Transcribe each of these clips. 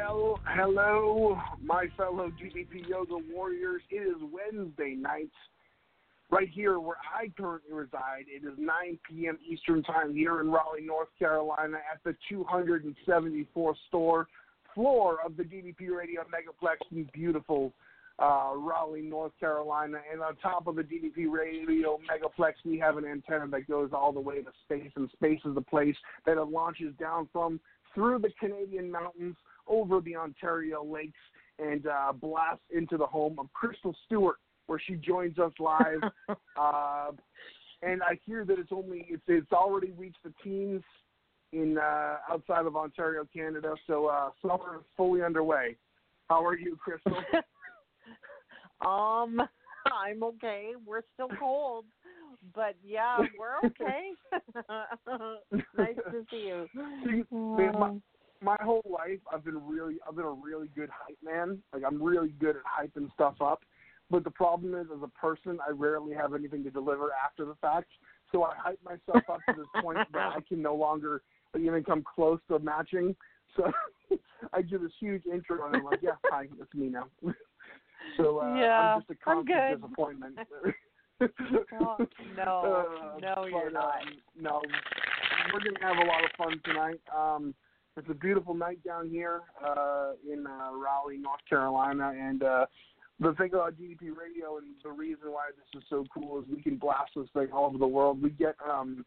Well, hello, my fellow DDP Yoga Warriors. It is Wednesday night, right here where I currently reside. It is 9 p.m. Eastern Time here in Raleigh, North Carolina, at the 274th store floor of the DDP Radio Megaplex in beautiful uh, Raleigh, North Carolina. And on top of the DDP Radio Megaplex, we have an antenna that goes all the way to space, and space is the place that it launches down from through the Canadian mountains over the Ontario lakes and uh, blast into the home of Crystal Stewart, where she joins us live. uh, and I hear that it's only it's it's already reached the teens in uh, outside of Ontario, Canada. So uh, summer is fully underway. How are you, Crystal? um, I'm okay. We're still cold, but yeah, we're okay. nice to see you. See, man, my, my whole life I've been really I've been a really good hype man. Like I'm really good at hyping stuff up. But the problem is as a person I rarely have anything to deliver after the fact. So I hype myself up to this point that I can no longer even come close to matching. So I do this huge intro and I'm like, Yeah, hi, it's me now. so uh, yeah, I'm just a constant disappointment. Oh, no, Uh, no, you're but, not. um, no, we're gonna have a lot of fun tonight. Um, it's a beautiful night down here uh, in uh, Raleigh, North Carolina, and uh, the thing about DDP Radio and the reason why this is so cool is we can blast this thing all over the world. We get um,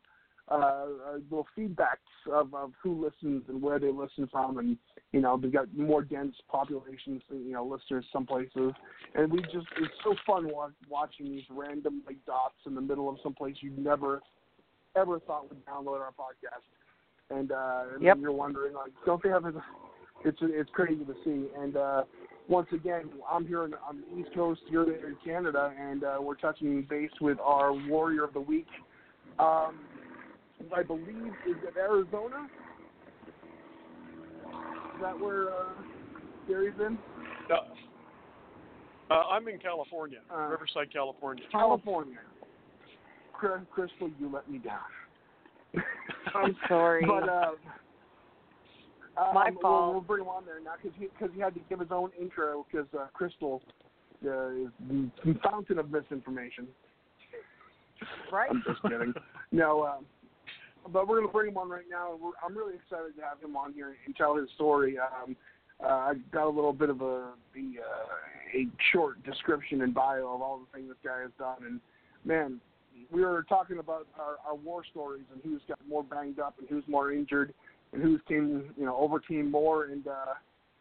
uh, uh, little feedbacks of, of who listens and where they listen from, and you know they've got more dense populations, you know, listeners some places, and we just it's so fun wa- watching these random like dots in the middle of some place you never ever thought would download our podcast and uh, and Yep. you're wondering like, don't they have a? It's it's crazy to see. And uh, once again, I'm here in, on the East Coast, you're there in Canada, and uh, we're touching base with our Warrior of the Week. Um, I believe is it Arizona? Is that where uh, Gary's in? No. uh, I'm in California, Uh, Riverside, California. California. Cr- Crystal, you let me down. I'm sorry. But uh, um, My we'll- fault. We'll, bring him on there now because he because he had to give his own intro because uh, Crystal uh, is the fountain of misinformation. right? I'm just kidding. no, um, but we're gonna bring him on right now. We're, I'm really excited to have him on here and tell his story. Um, uh, I got a little bit of a the uh, a short description and bio of all the things this guy has done, and man, we were talking about our, our war stories and who's got more banged up and who's more injured and who's came you know over team more and uh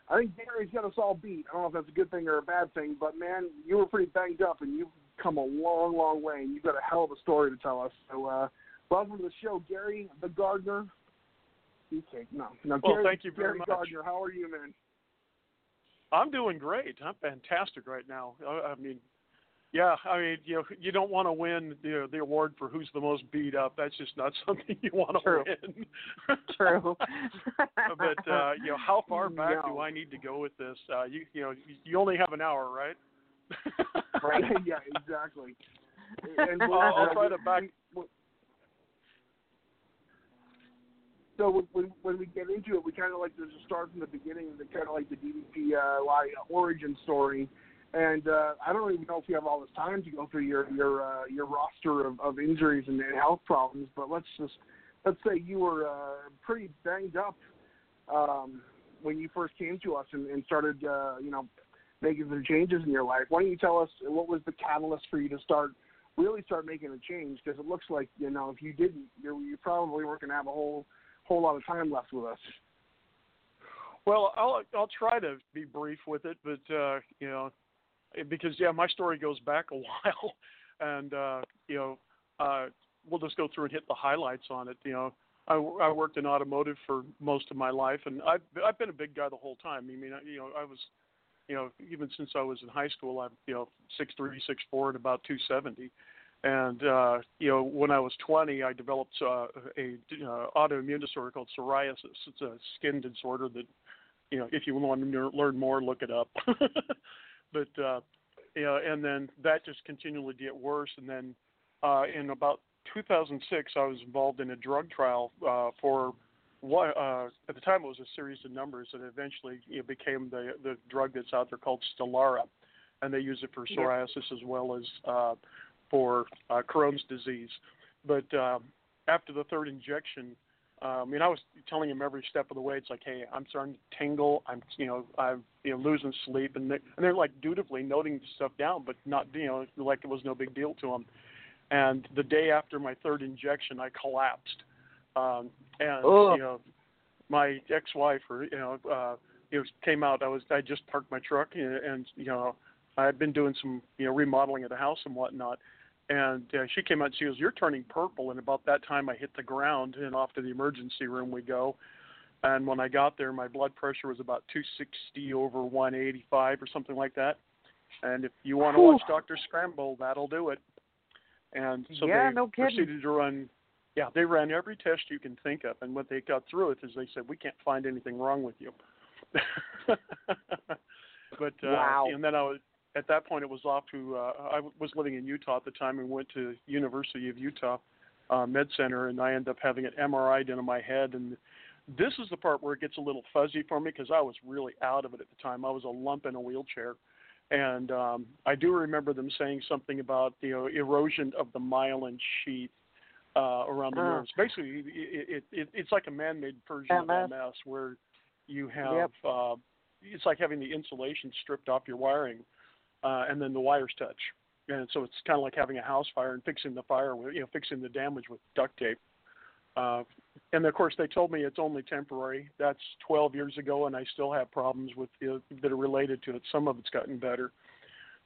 I think Gary's got us all beat. I don't know if that's a good thing or a bad thing, but man, you were pretty banged up and you've come a long, long way and you've got a hell of a story to tell us. So uh welcome to the show, Gary the Gardener. Okay, no, no, Well, Gary, thank you very Gary much. Gardner, how are you, man? I'm doing great. I'm fantastic right now. I, I mean, yeah, I mean, you know, you don't want to win the the award for who's the most beat up. That's just not something you want to True. win. True. but uh, you know, how far back No. do I need to go with this? Uh, you you know, you- only have an hour, right? Right? yeah, exactly. And I'll, I'll try to back. So when when we get into it, we kind of like to just start from the beginning, the kind of like the DDP uh, origin story. And uh, I don't even know if you have all this time to go through your your uh, your roster of, of injuries and, health problems, but let's just let's say you were uh, pretty banged up um, when you first came to us and, and started, uh, you know, making some changes in your life. Why don't you tell us what was the catalyst for you to start really start making a change? Because it looks like you know if you didn't, you're, you probably weren't going to have a whole whole lot of time left with us. Well, I'll I'll try to be brief with it, but uh, you know, because yeah, my story goes back a while, and uh, you know, uh, we'll just go through and hit the highlights on it. You know, I, I worked in automotive for most of my life, and I've I've been a big guy the whole time. I mean, you know, I was, you know, even since I was in high school, I'm you know six three, six four, and about two seventy. And uh, you know, when I was 20, I developed uh, a uh, autoimmune disorder called psoriasis. It's a skin disorder that, you know, if you want to learn more, look it up. but uh, you know, and then that just continually get worse. And then uh, in about 2006, I was involved in a drug trial uh, for what uh, at the time it was a series of numbers that eventually you know, became the the drug that's out there called Stelara, and they use it for psoriasis as well as uh, for uh, Crohn's disease. But um, after the third injection, uh, I mean, I was telling him every step of the way. It's like, hey, I'm starting to tingle. I'm, you know, I'm, you know, losing sleep, and, they, and they're like dutifully noting stuff down, but not, you know, like it was no big deal to them. And the day after my third injection, I collapsed, um, and you know, my ex-wife, or you know, uh, you know, came out. I was, I just parked my truck, and, and you know, I'd been doing some, you know, remodeling of the house and whatnot and uh, she came out and she goes, "You're turning purple." And about that time, I hit the ground, and off to the emergency room we go. And when I got there, my blood pressure was about 260 over 185 or something like that. And if you want to watch Doctor Scramble, that'll do it. And so Yeah, they no proceeded to run. Yeah, they ran every test you can think of, and what they got through it is they said, "We can't find anything wrong with you." but uh, Wow. and then I was at that point it was off to uh, I was living in Utah at the time and went to University of Utah uh, Med Center and I ended up having an MRI done on my head and this is the part where it gets a little fuzzy for me because I was really out of it at the time. I was a lump in a wheelchair. And um, I do remember them saying something about you know erosion of the myelin sheath uh, around the Ah. nerves. Basically, it, it, it, it's like a man-made version MS. of MS, where you have Yep. uh, it's like having the insulation stripped off your wiring, uh, and then the wires touch. And so it's kind of like having a house fire and fixing the fire with you know fixing the damage with duct tape. Uh, and of course, they told me it's only temporary. That's 12 years ago, and I still have problems with the, that are related to it. Some of it's gotten better,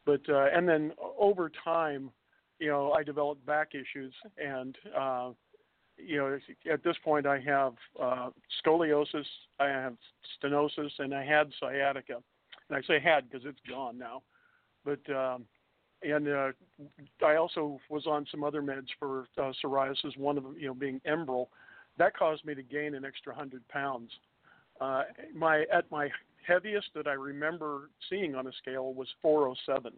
but uh, and then over time, you know, I developed back issues, and uh, you know, at this point, I have uh, scoliosis, I have stenosis, and I had sciatica. And I say had because it's gone now, but um, and uh, I also was on some other meds for uh, psoriasis. One of them, you know, being Enbrel, that caused me to gain an extra hundred pounds. Uh, my at my heaviest that I remember seeing on a scale was 407.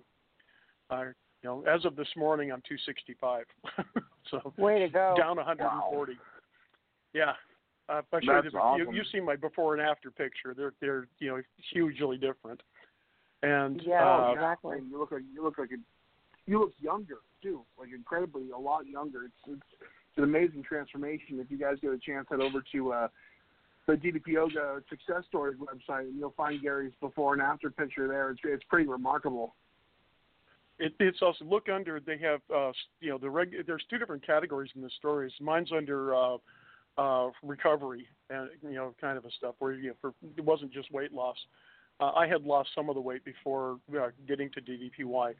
Uh, you know, as of this morning, I'm 265. so Way to go. down 140. Yeah. Uh, if I showed That's you, awesome. you, you've seen my before and after picture. They're they're you know hugely different. And Yeah, uh, exactly. And you look like you look like a, you look younger too, like incredibly a lot younger. It's it's, it's an amazing transformation. If you guys get a chance, head over to uh, the DDP Yoga Success Stories website, and you'll find Gary's before and after picture there. It's it's pretty remarkable. It, it's also look under. They have uh, you know the reg. There's two different categories in the stories. Mine's under uh, uh, recovery and you know kind of a stuff where you know, for it wasn't just weight loss. Uh, I had lost some of the weight before uh, getting to DDPY,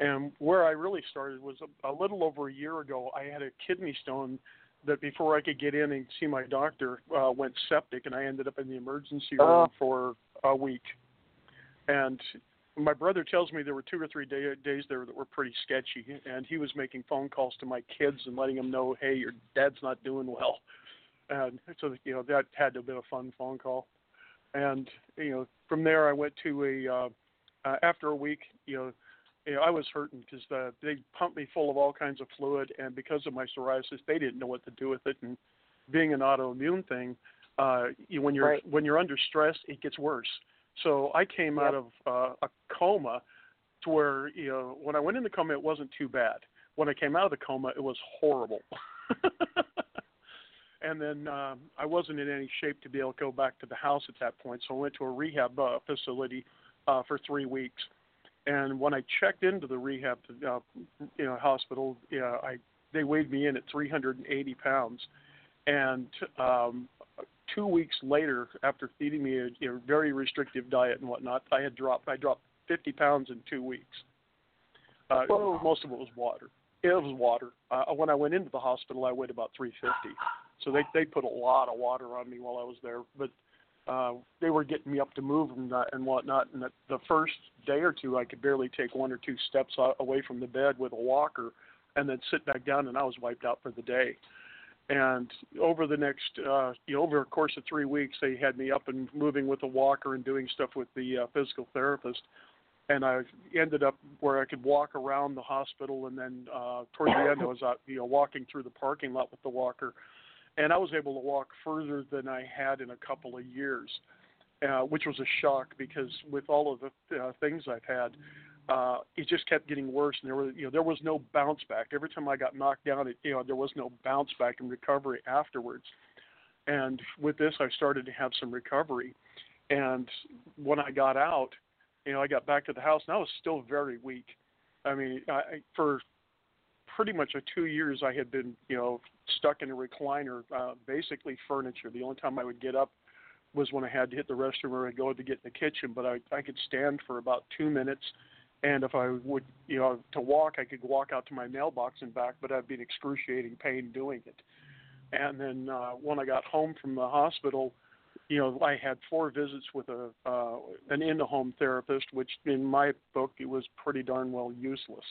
and where I really started was a, a little over a year ago. I had a kidney stone that before I could get in and see my doctor uh, went septic, and I ended up in the emergency room Oh. for a week. And my brother tells me there were two or three day, days there that were pretty sketchy, and he was making phone calls to my kids and letting them know, "Hey, your dad's not doing well." And so, you know, that had to have been a fun phone call. And you know, from there, I went to a uh, uh, after a week, you know, you know, I was hurting because uh, they pumped me full of all kinds of fluid, and because of my psoriasis, they didn't know what to do with it. And being an autoimmune thing, uh, you, when you're Right. when you're under stress, it gets worse. So I came out of uh, a coma to where you know when I went in the coma, it wasn't too bad. When I came out of the coma, it was horrible. and then um, I wasn't in any shape to be able to go back to the house at that point, so I went to a rehab uh, facility uh, for three weeks. And when I checked into the rehab, uh, you know, hospital, yeah, I they weighed me in at 380 pounds, and um, two weeks later, after feeding me a you know, very restrictive diet and whatnot, I had dropped. I dropped 50 pounds in two weeks. Uh, most of it was water. It was water. Uh, when I went into the hospital, I weighed about 350. So they they put a lot of water on me while I was there, but uh, they were getting me up to move and, uh, and whatnot. And the, the first day or two, I could barely take one or two steps away from the bed with a walker, and then sit back down, and I was wiped out for the day. And over the next, uh, you know, over a course of three weeks, they had me up and moving with a walker and doing stuff with the uh, physical therapist. And I ended up where I could walk around the hospital, and then uh, toward the end, I was out, you know, walking through the parking lot with the walker and I was able to walk further than I had in a couple of years, uh, which was a shock because with all of the uh, things I've had, uh, it just kept getting worse, and there was you know there was no bounce back. Every time I got knocked down, it, you know there was no bounce back and recovery afterwards. And with this, I started to have some recovery, and when I got out, you know I got back to the house, and I was still very weak. I mean, I, for pretty much a two years I had been, you know, stuck in a recliner, uh, basically furniture. The only time I would get up was when I had to hit the restroom or I'd go to get in the kitchen. But I I could stand for about two minutes, and if I would, you know, to walk, I could walk out to my mailbox and back, but I'd be in excruciating pain doing it. And then uh, when I got home from the hospital, you know, I had four visits with a uh, an in-home therapist, which in my book it was pretty darn well useless.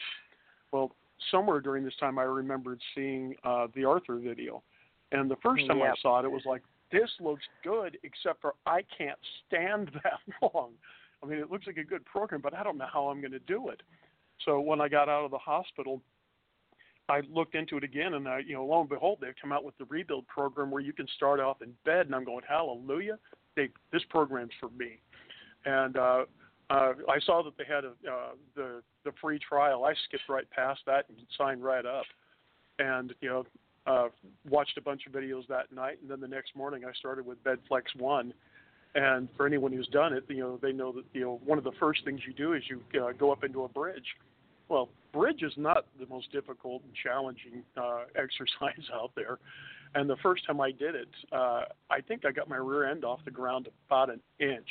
Well, somewhere during this time I remembered seeing uh, the Arthur video, and the first time yep. I saw it, it was like this looks good, except for I can't stand that long. I mean, it looks like a good program, but I don't know how I'm going to do it. So when I got out of the hospital, I looked into it again, and I, you know, lo and behold, they've come out with the rebuild program where you can start off in bed, and I'm going, hallelujah! They, this program's for me. And uh, uh, I saw that they had a, uh, the the free trial. I skipped right past that and signed right up, and you know uh, watched a bunch of videos that night. And then the next morning, I started with BedFlex One. And for anyone who's done it, you know they know that you know one of the first things you do is you uh, go up into a bridge. Well, bridge is not the most difficult and challenging uh, exercise out there. And the first time I did it, uh, I think I got my rear end off the ground about an inch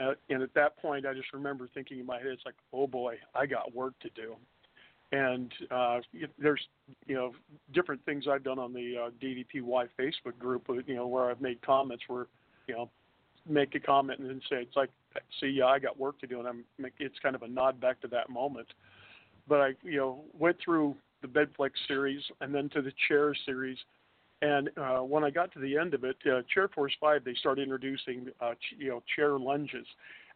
and at that point, I just remember thinking in my head, it's like, oh boy, I got work to do. And uh, there's, you know, different things I've done on the uh, DDPY Facebook group, you know, where I've made comments where, you know, make a comment and then say it's like, see, yeah, I got work to do, and I'm. It's kind of a nod back to that moment. But I, you know, went through the Bedflex series and then to the Chair series, and uh, when I got to the end of it, uh, Chair Force Five, they started introducing, uh, ch- you know, chair lunges,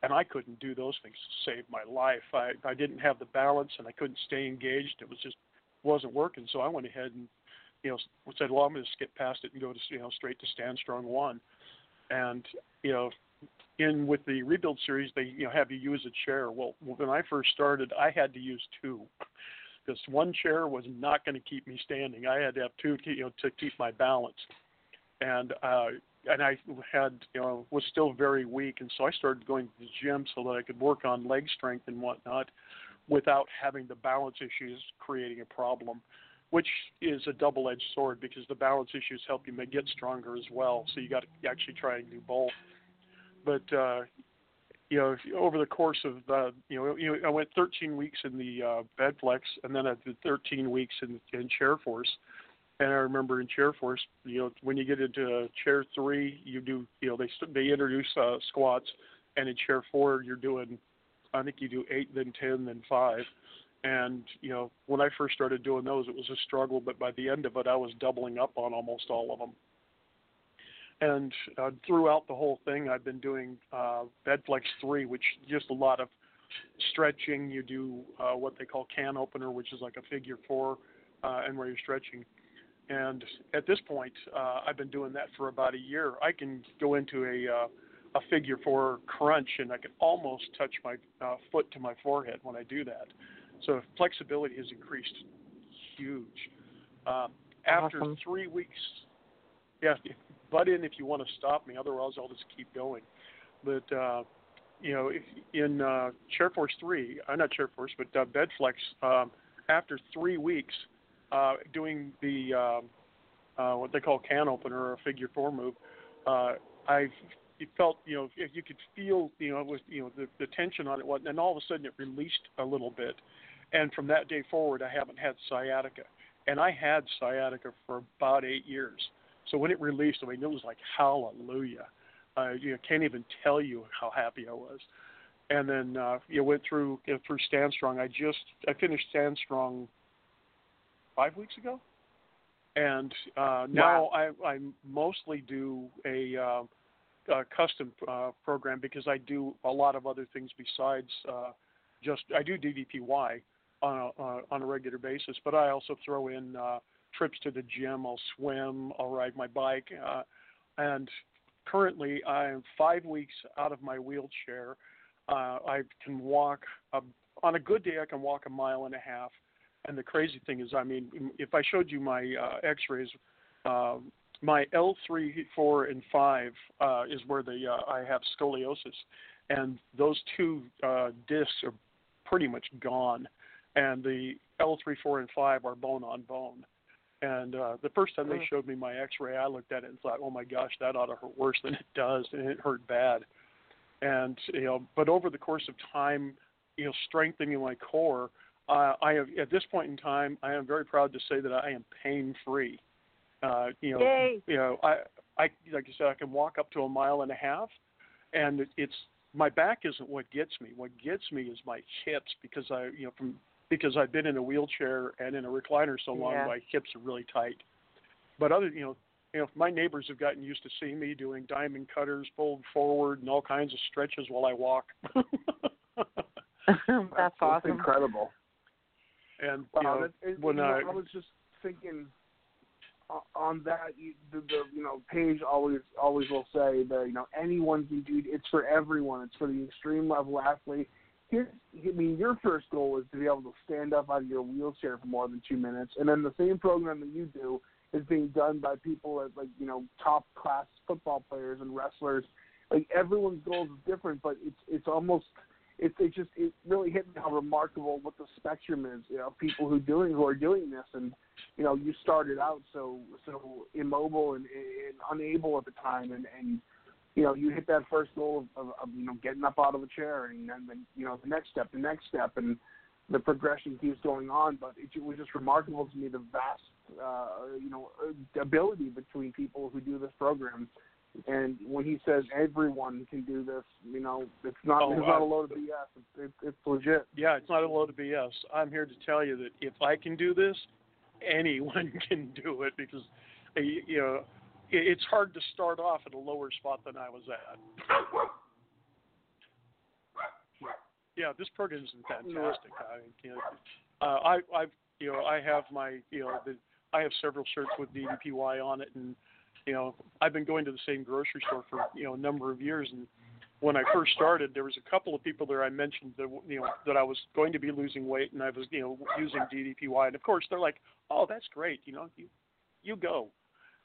and I couldn't do those things to save my life. I I didn't have the balance, and I couldn't stay engaged. It was just wasn't working. So I went ahead and, you know, said, well, I'm going to skip past it and go to you know straight to Stand Strong One, and you know, in with the rebuild series, they you know have you use a chair. Well, when I first started, I had to use two because one chair was not going to keep me standing. I had to have two, to, you know, to keep my balance, and uh, and I had, you know, was still very weak, and so I started going to the gym so that I could work on leg strength and whatnot, without having the balance issues creating a problem, which is a double-edged sword because the balance issues help you get stronger as well. So you got to actually try and do both. But uh, you know, over the course of uh, you know, you know, I went 13 weeks in the uh, Bedflex, and then I did 13 weeks in in Chair Force. And I remember in Chair Force, you know, when you get into Chair Three, you do, you know, they they introduce uh, squats, and in Chair Four, you're doing, I think you do eight, then ten, then five. And you know, when I first started doing those, it was a struggle, but by the end of it, I was doubling up on almost all of them. And uh, throughout the whole thing, I've been doing uh, Bedflex 3, which just a lot of stretching. You do uh, what they call can opener, which is like a figure four, uh, and where you're stretching. And at this point, uh, I've been doing that for about a year. I can go into a uh, a figure four crunch, and I can almost touch my uh, foot to my forehead when I do that. So flexibility has increased huge. Um, after Awesome. three weeks, yeah, butt in if you want to stop me. Otherwise, I'll just keep going. But uh, you know, in uh, Chair Force three, uh, not Chair Force, but uh, Bedflex, um, after three weeks uh, doing the um, uh, what they call can opener or figure four move, uh, I felt you know if you could feel you know with you know the, the tension on it, and all of a sudden it released a little bit, and from that day forward I haven't had sciatica, and I had sciatica for about eight years. So when it released, I mean it was like hallelujah. Uh, you know, can't even tell you how happy I was. And then uh, you know, went through you know, through Stand Strong. I just I finished Stand Strong five weeks ago, and uh, now I, I mostly do a, uh, a custom uh, program because I do a lot of other things besides uh, just I do DDPY on a, uh, on a regular basis, but I also throw in uh, trips to the gym. I'll swim. I'll ride my bike, uh, and currently I'm five weeks out of my wheelchair. Uh, I can walk a, on a good day. I can walk a mile and a half. And the crazy thing is, I mean, if I showed you my uh, X-rays, uh, my L3, 4, and 5 uh, is where the uh, I have scoliosis, and those two uh, discs are pretty much gone, and the L3, 4, and 5 are bone on bone. And uh, the first time they showed me my X-ray, I looked at it and thought, "Oh my gosh, that ought to hurt worse than it does," and it hurt bad. And you know, but over the course of time, you know, strengthening my core, uh, I have at this point in time, I am very proud to say that I am pain-free. Uh, you know, Yay. you know, I, I like I said, I can walk up to a mile and a half, and it, it's my back isn't what gets me. What gets me is my hips because I, you know, from because I've been in a wheelchair and in a recliner so long, Yeah. my hips are really tight. But other, you know, you know, my neighbors have gotten used to seeing me doing diamond cutters, fold forward, and all kinds of stretches while I walk. That's awesome. incredible. and Wow, you know, that, it, when you know, I, I was just thinking uh, on that, you, the, the you know Page always always will say that you know anyone can do it, it's for everyone. It's for the extreme level athlete. Here's, I mean, your first goal is to be able to stand up out of your wheelchair for more than two minutes, and then the same program that you do is being done by people at like you know top class football players and wrestlers. Like everyone's goals is different, but it's it's almost it, it just it really hit me how remarkable what the spectrum is. You know, people who doing who are doing this, and you know, you started out so so immobile and, and unable at the time, and and you know, you hit that first goal of, of, of you know getting up out of a chair, and then the, you know the next step, the next step, and the progression keeps going on. But it, was just remarkable to me the vast uh, you know ability between people who do this program. And when he says everyone can do this, you know, it's not Oh, it's not uh, a load of BS. It's, it's, it's legit. yeah, it's not a load of BS. I'm here to tell you that if I can do this, anyone can do it because, uh, you know, it, it's hard to start off at a lower spot than I was at. Yeah, this program is fantastic. I, you know, uh, I, I've, you know, I have my, you know, the, I have several shirts with DDPY on it, and you know, I've been going to the same grocery store for you know a number of years, and when I first started, there was a couple of people there I mentioned that you know that I was going to be losing weight, and I was you know using DDPY, and of course they're like, oh, that's great, you know, you you go,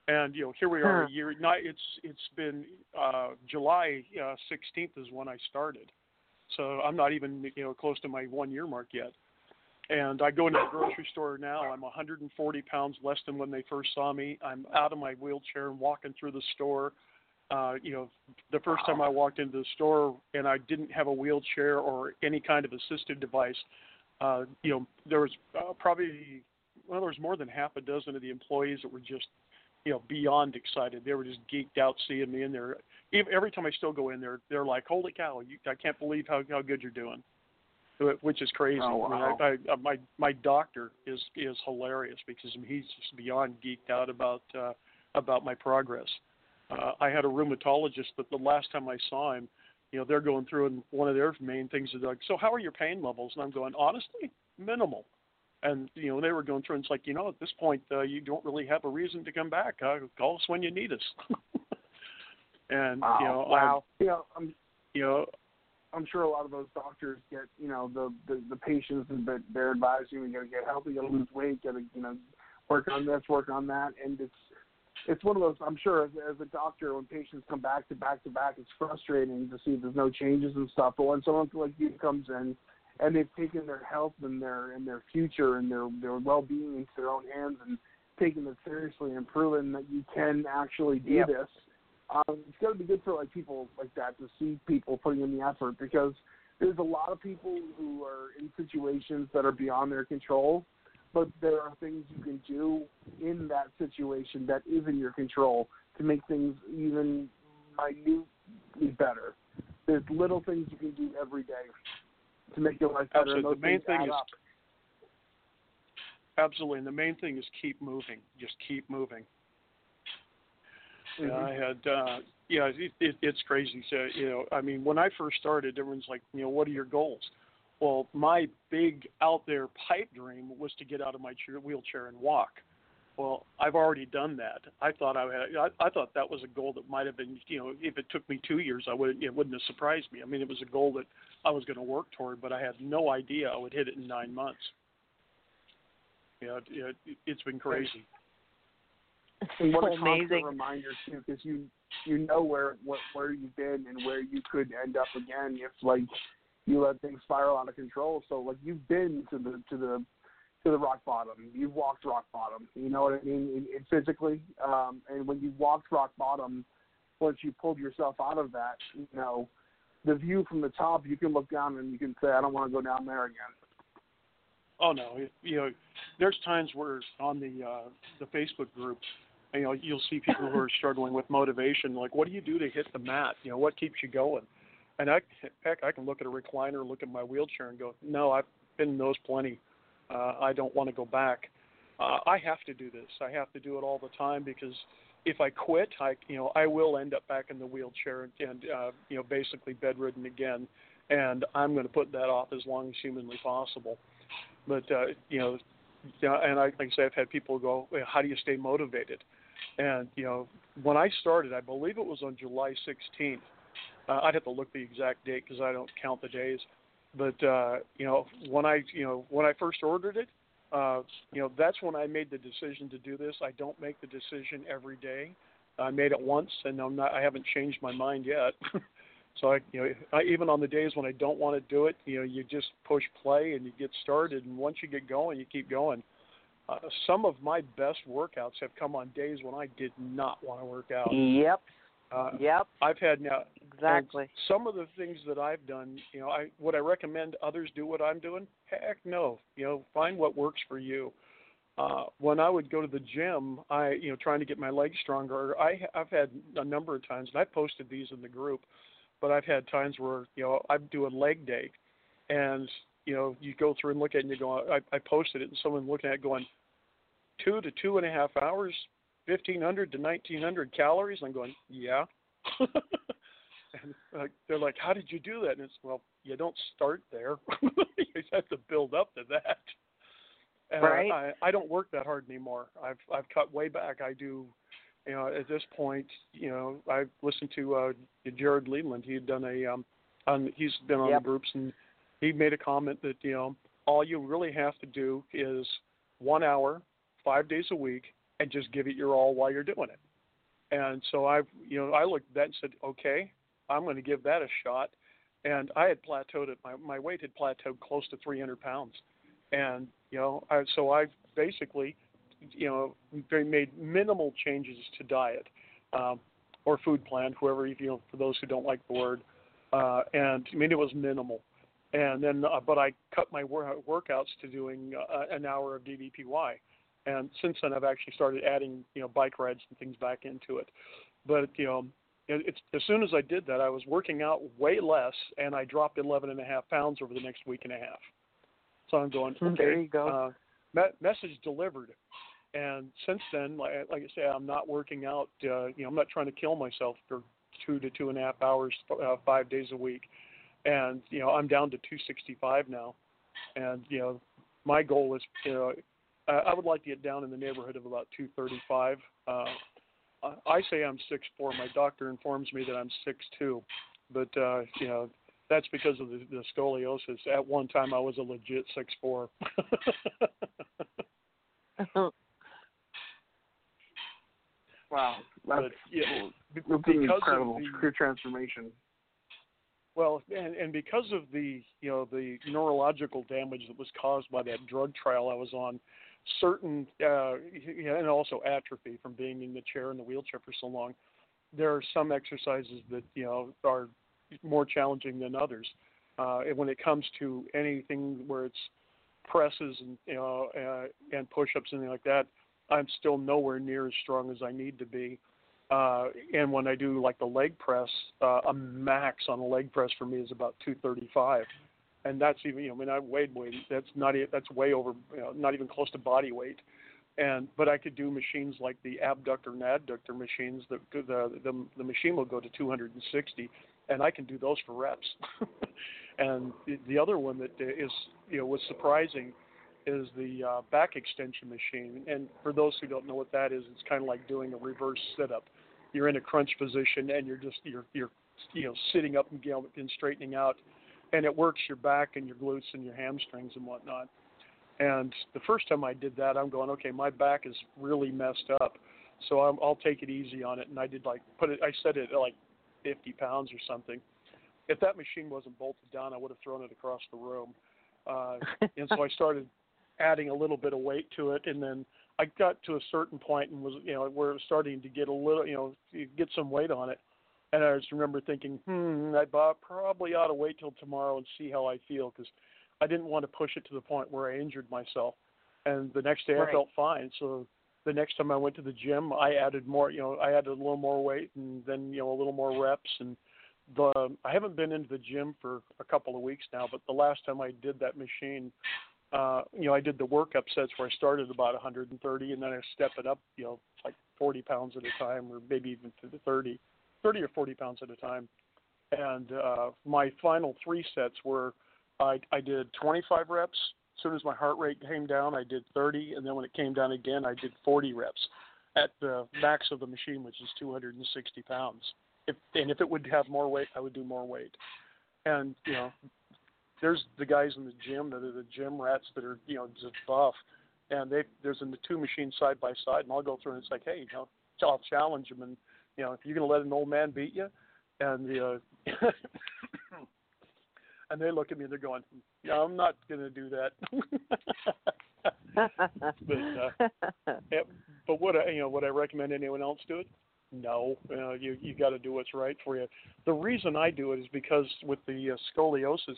and you know here we are a year. Not it's it's been uh, July uh, 16th is when I started, so I'm not even you know close to my one year mark yet. And I go into the grocery store now. I'm 140 pounds less than when they first saw me. I'm out of my wheelchair and walking through the store. Uh, you know, the first time I walked into the store and I didn't have a wheelchair or any kind of assisted device, uh, you know, there was uh, probably well, there was more than half a dozen of the employees that were just, you know, beyond excited. They were just geeked out seeing me in there. Even, every time I still go in there, they're like, "Holy cow! You, I can't believe how how good you're doing." which is crazy. Oh, wow. I, I, my my doctor is is hilarious because he's just beyond geeked out about uh, about my progress. Uh, I had a rheumatologist, but the last time I saw him, you know, they're going through, and one of their main things is like, "So how are your pain levels?" And I'm going, honestly, minimal. And you know, they were going through, and it's like, you know, at this point, uh, you don't really have a reason to come back. Uh, call us when you need us. And Wow. you know, Wow. You know, I'm you know, I'm sure a lot of those doctors get, you know, the the, the patients that they're advising you got to get healthy, got to lose weight, got to, you know, work on this, work on that, and it's it's one of those. I'm sure as, as a doctor, when patients come back to back to back, it's frustrating to see there's no changes and stuff. But when someone like you comes in and they've taken their health and their and their future and their their well-being into their own hands and taken it seriously and proven that you can actually do Yep. this, um, it's got to be good for like people like that to see people putting in the effort because there's a lot of people who are in situations that are beyond their control, but there are things you can do in that situation that is in your control to make things even minutely better. There's little things you can do every day to make your life better. Absolutely. The main thing is up. absolutely, and the main thing is keep moving. Just keep moving. Mhm. I had, uh, yeah, it, it, it's crazy. So, you know, I mean, when I first started, everyone's like, you know, what are your goals? Well, my big out there pipe dream was to get out of my chair, wheelchair and walk. Well, I've already done that. I thought I had, I, I thought that was a goal that might have been, you know, if it took me two years, I would, it wouldn't have surprised me. I mean, it was a goal that I was going to work toward, but I had no idea I would hit it in nine months. You know, it, it, it's been crazy. And what a amazing. constant reminder too, because you you know where what where you've been and where you could end up again if like you let things spiral out of control. So like you've been to the to the to the rock bottom. You've walked rock bottom. You know what I mean? In, in physically, um, and when you walked rock bottom, once you pulled yourself out of that, you know, the view from the top, you can look down and you can say, I don't want to go down there again. Oh no, you know, there's times where on the uh, the Facebook group, you know, you'll see people who are struggling with motivation. Like, what do you do to hit the mat? You know, what keeps you going? And I, heck, I can look at a recliner, look at my wheelchair, and go, no, I've been in those plenty. Uh, I don't want to go back. Uh, I have to do this. I have to do it all the time because if I quit, I, you know, I will end up back in the wheelchair and, and uh, you know, basically bedridden again. And I'm going to put that off as long as humanly possible. But uh, you know, and I, like I say, I've had people go, "How do you stay motivated?" And you know, when I started, I believe it was on July 16th. Uh, I'd have to look the exact date because I don't count the days. But uh, you know, when I, you know, when I first ordered it, uh, you know, that's when I made the decision to do this. I don't make the decision every day. I made it once, and I'm not. I haven't changed my mind yet. so I, you know, I, even on the days when I don't want to do it, you know, you just push play and you get started, and once you get going, you keep going. Uh, some of my best workouts have come on days when I did not want to work out. Yep. Uh, Yep. I've had now Exactly. some of the things that I've done, you know, I would I recommend others do what I'm doing? Heck no. You know, find what works for you. Uh, when I would go to the gym, I, you know, trying to get my legs stronger, I, I've had a number of times, and I posted these in the group, but I've had times where, you know, I do a leg day, and you know, you go through and look at it and you go, I, I posted it, and someone looking at it going, two to two and a half hours, fifteen hundred to nineteen hundred calories. I'm going, yeah. and uh, they're like, how did you do that? And it's well, you don't start there. you have to build up to that. And Right. I, I don't work that hard anymore. I've I've cut way back. I do, you know, at this point, you know, I listened to uh, Jared Leland. He had done a um, on he's been on Yep. the groups and he made a comment that you know all you really have to do is one hour, five days a week, and just give it your all while you're doing it. And so I, you know, I looked at that and said, okay, I'm going to give that a shot. And I had plateaued at my my weight had plateaued close to 300 pounds, and you know, I, so I basically, you know, they made minimal changes to diet um, or food plan, whoever you know, for those who don't like the word. Uh, and I mean, it was minimal. And then, uh, but I cut my wor- workouts to doing uh, an hour of DDPY. And since then, I've actually started adding, you know, bike rides and things back into it. But you know, it, it's as soon as I did that, I was working out way less, and I dropped 11 and a half pounds over the next week and a half. So I'm going, okay, There you go. Uh, me- message delivered. And since then, like, like I say, I'm not working out. Uh, you know, I'm not trying to kill myself for two to two and a half hours, uh, five days a week. And you know, I'm down to 265 now. And you know, my goal is, you know, I I would like to get down in the neighborhood of about 235. Uh, I- I say I'm six four. My doctor informs me that I'm six two, but uh, you know that's because of the, the scoliosis. At one time, I was a legit six four. Wow, that's but yeah, be- because incredible of the, career transformation. Well, and, and because of the you know the neurological damage that was caused by that drug trial I was on, certain uh, and also atrophy from being in the chair and the wheelchair for so long, there are some exercises that you know are more challenging than others. Uh, and when it comes to anything where it's presses and you know uh, and push-ups and like that, I'm still nowhere near as strong as I need to be. Uh, and when I do like the leg press, uh, a max on a leg press for me is about 235, and that's even you know I mean I weighed weight that's not that's way over you know, not even close to body weight, and but I could do machines like the abductor and adductor machines. The the the, the machine will go to 260, and I can do those for reps. and the, the other one that is you know was surprising is the uh, back extension machine. And for those who don't know what that is, it's kind of like doing a reverse sit up. You're in a crunch position and you're just you're you're you know sitting up and, and straightening out, and it works your back and your glutes and your hamstrings and whatnot. And the first time I did that, I'm going, okay, my back is really messed up, so I'm, I'll take it easy on it. And I did like put it, I set it at like 50 pounds or something. If that machine wasn't bolted down, I would have thrown it across the room. Uh, and so I started adding a little bit of weight to it, and then I got to a certain point and was, you know, where it was starting to get a little, you know, get some weight on it. And I just remember thinking, hmm, I probably ought to wait till tomorrow and see how I feel because I didn't want to push it to the point where I injured myself. And the next day Right. I felt fine. So the next time I went to the gym, I added more, you know, I added a little more weight and then, you know, a little more reps. And the I haven't been into the gym for a couple of weeks now, but the last time I did that machine, uh, you know, I did the workup sets where I started about 130 and then I stepped it up, you know, like 40 pounds at a time or maybe even to the 30, 30 or 40 pounds at a time. And uh, my final three sets were I, I did 25 reps. As soon as my heart rate came down, I did 30, and then when it came down again, I did 40 reps at the max of the machine, which is 260 pounds. If, and if it would have more weight, I would do more weight. And you know, there's the guys in the gym that are the gym rats that are you know just buff, and they there's in the two machines side by side, and I'll go through and it's like, hey, you know, I'll challenge them, and you know, if you're gonna let an old man beat you, and the uh, and they look at me, and they're going, yeah, I'm not gonna do that. but uh, yeah, but would I, you know, would I recommend anyone else do it? No, uh, you you got to do what's right for you. The reason I do it is because with the uh, scoliosis,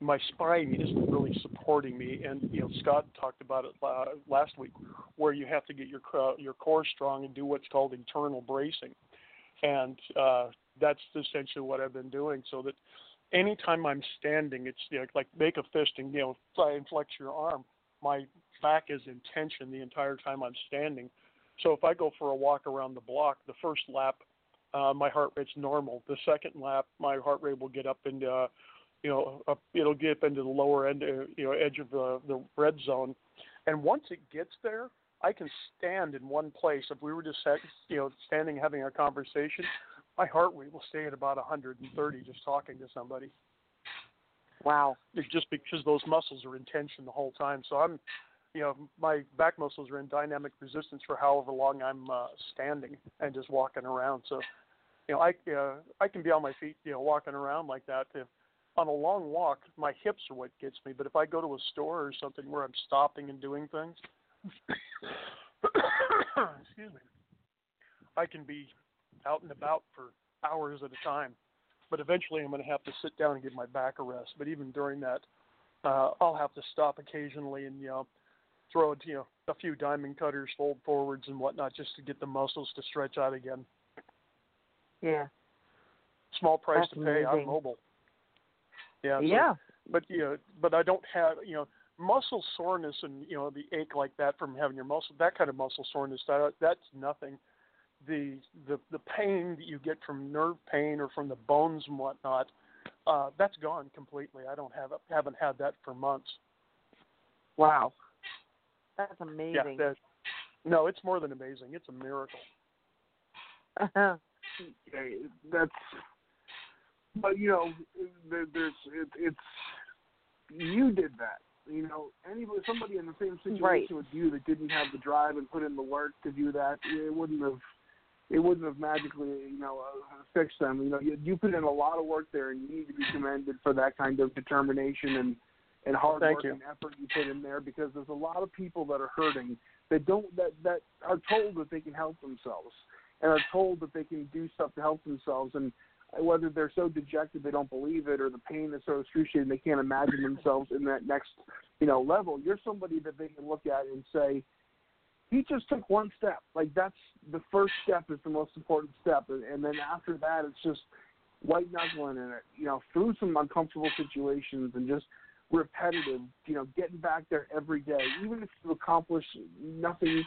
my spine isn't really supporting me, and you know Scott talked about it uh, last week, where you have to get your uh, your core strong and do what's called internal bracing, and uh, that's essentially what I've been doing. So that anytime I'm standing, it's you know, like make a fist and you know try and flex your arm. My back is in tension the entire time I'm standing. So if I go for a walk around the block, the first lap, uh, my heart rate's normal. The second lap, my heart rate will get up into, uh, you know, up, it'll get up into the lower end, uh, you know, edge of the the red zone. And once it gets there, I can stand in one place. If we were just, sat, you know, standing having a conversation, my heart rate will stay at about 130 just talking to somebody. Wow. It's just because those muscles are in tension the whole time. So I'm, you know, my back muscles are in dynamic resistance for however long I'm uh, standing and just walking around. So, you know, I uh, I can be on my feet, you know, walking around like that. If on a long walk, my hips are what gets me. But if I go to a store or something where I'm stopping and doing things, excuse me, I can be out and about for hours at a time. But eventually, I'm going to have to sit down and give my back a rest. But even during that, uh, I'll have to stop occasionally and you know throw you know a few diamond cutters, fold forwards and whatnot, just to get the muscles to stretch out again. Yeah. Small price That's to pay. I'm mobile. Yeah. so- Yeah. but you know, but I don't have you know muscle soreness and you know the ache like that from having your muscle that kind of muscle soreness that that's nothing. The the the pain that you get from nerve pain or from the bones and whatnot, uh, that's gone completely. I don't have haven't had that for months. Wow. That's amazing. Yeah, that, no, it's more than amazing. It's a miracle. That's but you know there, there's it, it's you did that you know anybody somebody in the same situation Right. with you that didn't have the drive and put in the work to do that it wouldn't have it wouldn't have magically you know uh, fixed them you know you, you put in a lot of work there and you need to be commended for that kind of determination and and hard Thank work you. and effort you put in there because there's a lot of people that are hurting that don't that that are told that they can help themselves and are told that they can do stuff to help themselves and whether they're so dejected they don't believe it or the pain is so excruciating they can't imagine themselves in that next you know level you're somebody that they can look at and say he just took one step like that's the first step is the most important step and, then after that it's just white knuckling in it you know through some uncomfortable situations and just repetitive you know getting back there every day even if you accomplish nothing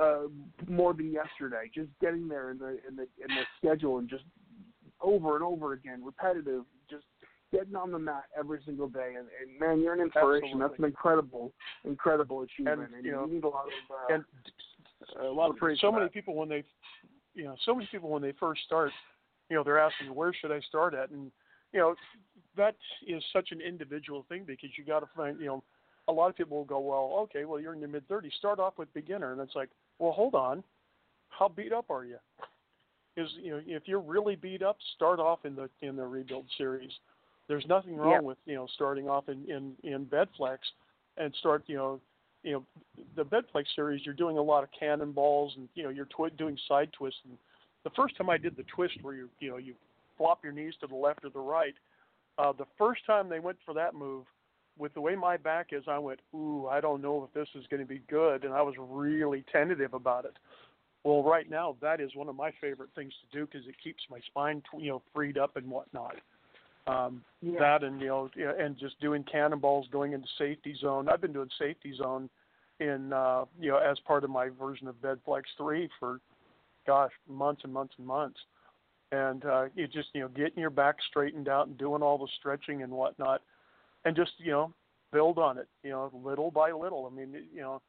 uh, more than yesterday. Just getting there in the in the in the schedule and just over and over again, repetitive. Just getting on the mat every single day. And, and man, you're an inspiration. That's an incredible, incredible achievement. And, you know, you need a lot of uh, and a lot of praise. so many that. people when they you know so many people when they first start you know they're asking where should i start at and you know that is such an individual thing because you got to find you know a lot of people will go well okay well you're in your mid 30s start off with beginner and it's like well hold on how beat up are you is you know if you're really beat up start off in the in the rebuild series. There's nothing wrong Yep. with you know starting off in in in bedflex and start you know you know the bedflex series you're doing a lot of cannonballs and you know you're twi- doing side twists. And the first time I did the twist where you you know you flop your knees to the left or the right uh the first time they went for that move with the way my back is I went ooh I don't know if this is going to be good. And I was really tentative about it well right now that is one of my favorite things to do because it keeps my spine you know freed up and whatnot. Um Yeah. that and you know and just doing cannonballs going into safety zone. I've been doing safety zone in uh you know as part of my version of bedflex 3 for gosh months and months and months. And uh you just you know getting your back straightened out and doing all the stretching and whatnot and just you know build on it you know little by little. I mean you know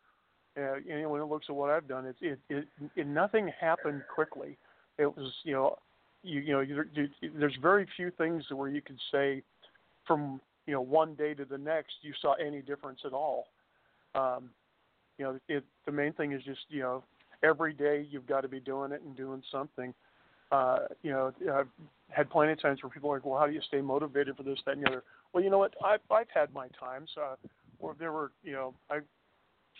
uh, anyone who looks at what i've done it it, it, it nothing happened quickly. It was you know you you know you, you, there's very few things where you could say from you know one day to the next you saw any difference at all. Um you know it the main thing is just you know every day you've got to be doing it and doing something. Uh you know i've had plenty of times where people are like well how do you stay motivated for this that and the other? Well you know what? I've i've had my times uh where there were you know i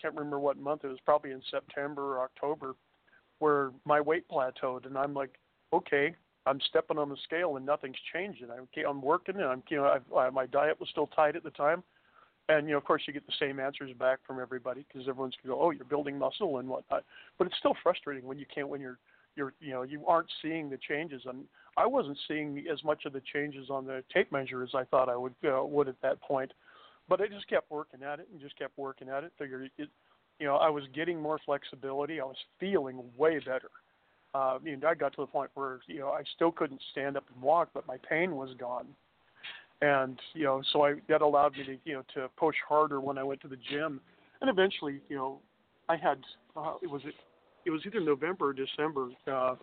can't remember what month it was probably in september or october where my weight plateaued and i'm like okay I'm stepping on the scale and nothing's changing. I'm, I'm working and I'm, you know, I've, I, my diet was still tight at the time, and you know, of course, you get the same answers back from everybody because everyone's to go, oh, you're building muscle and whatnot. But it's still frustrating when you can't, when you're, you're, you know, you aren't seeing the changes. And I wasn't seeing as much of the changes on the tape measure as I thought I would, uh, would at that point. But I just kept working at it and just kept working at it. Figured it, you know, I was getting more flexibility. I was feeling way better uh, mean, I got to the point where you know I still couldn't stand up and walk, but my pain was gone, and you know, so I that allowed me to you know to push harder when I went to the gym, and eventually, you know, I had uh, it was it was either November or December uh,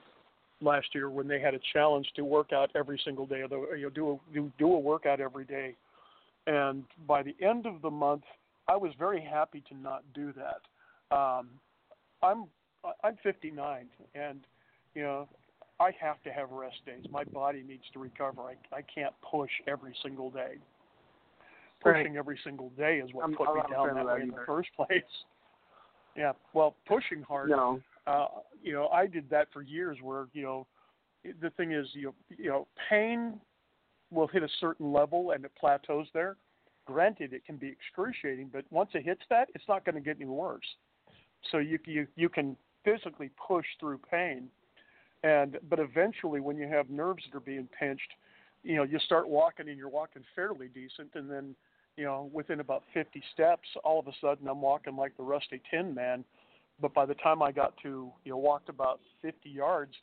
last year when they had a challenge to work out every single day, the you know do a do, do a workout every day, and by the end of the month, I was very happy to not do that. Um, I'm I'm 59 and you know, I have to have rest days. My body needs to recover. I I can't push every single day. Right. Pushing every single day is what I'm- put I'm me down that way in the first place. Yeah, well, pushing hard. No, Uh, you know, I did that for years. Where you know, the thing is, you know, you know, pain will hit a certain level and it plateaus there. Granted, it can be excruciating, but once it hits that, it's not going to get any worse. So you you you can physically push through pain, and but eventually, when you have nerves that are being pinched, you know, you start walking and you're walking fairly decent, and then you know, within about 50 steps, all of a sudden I'm walking like the rusty tin man. But by the time I got to, you know, walked about 50 yards,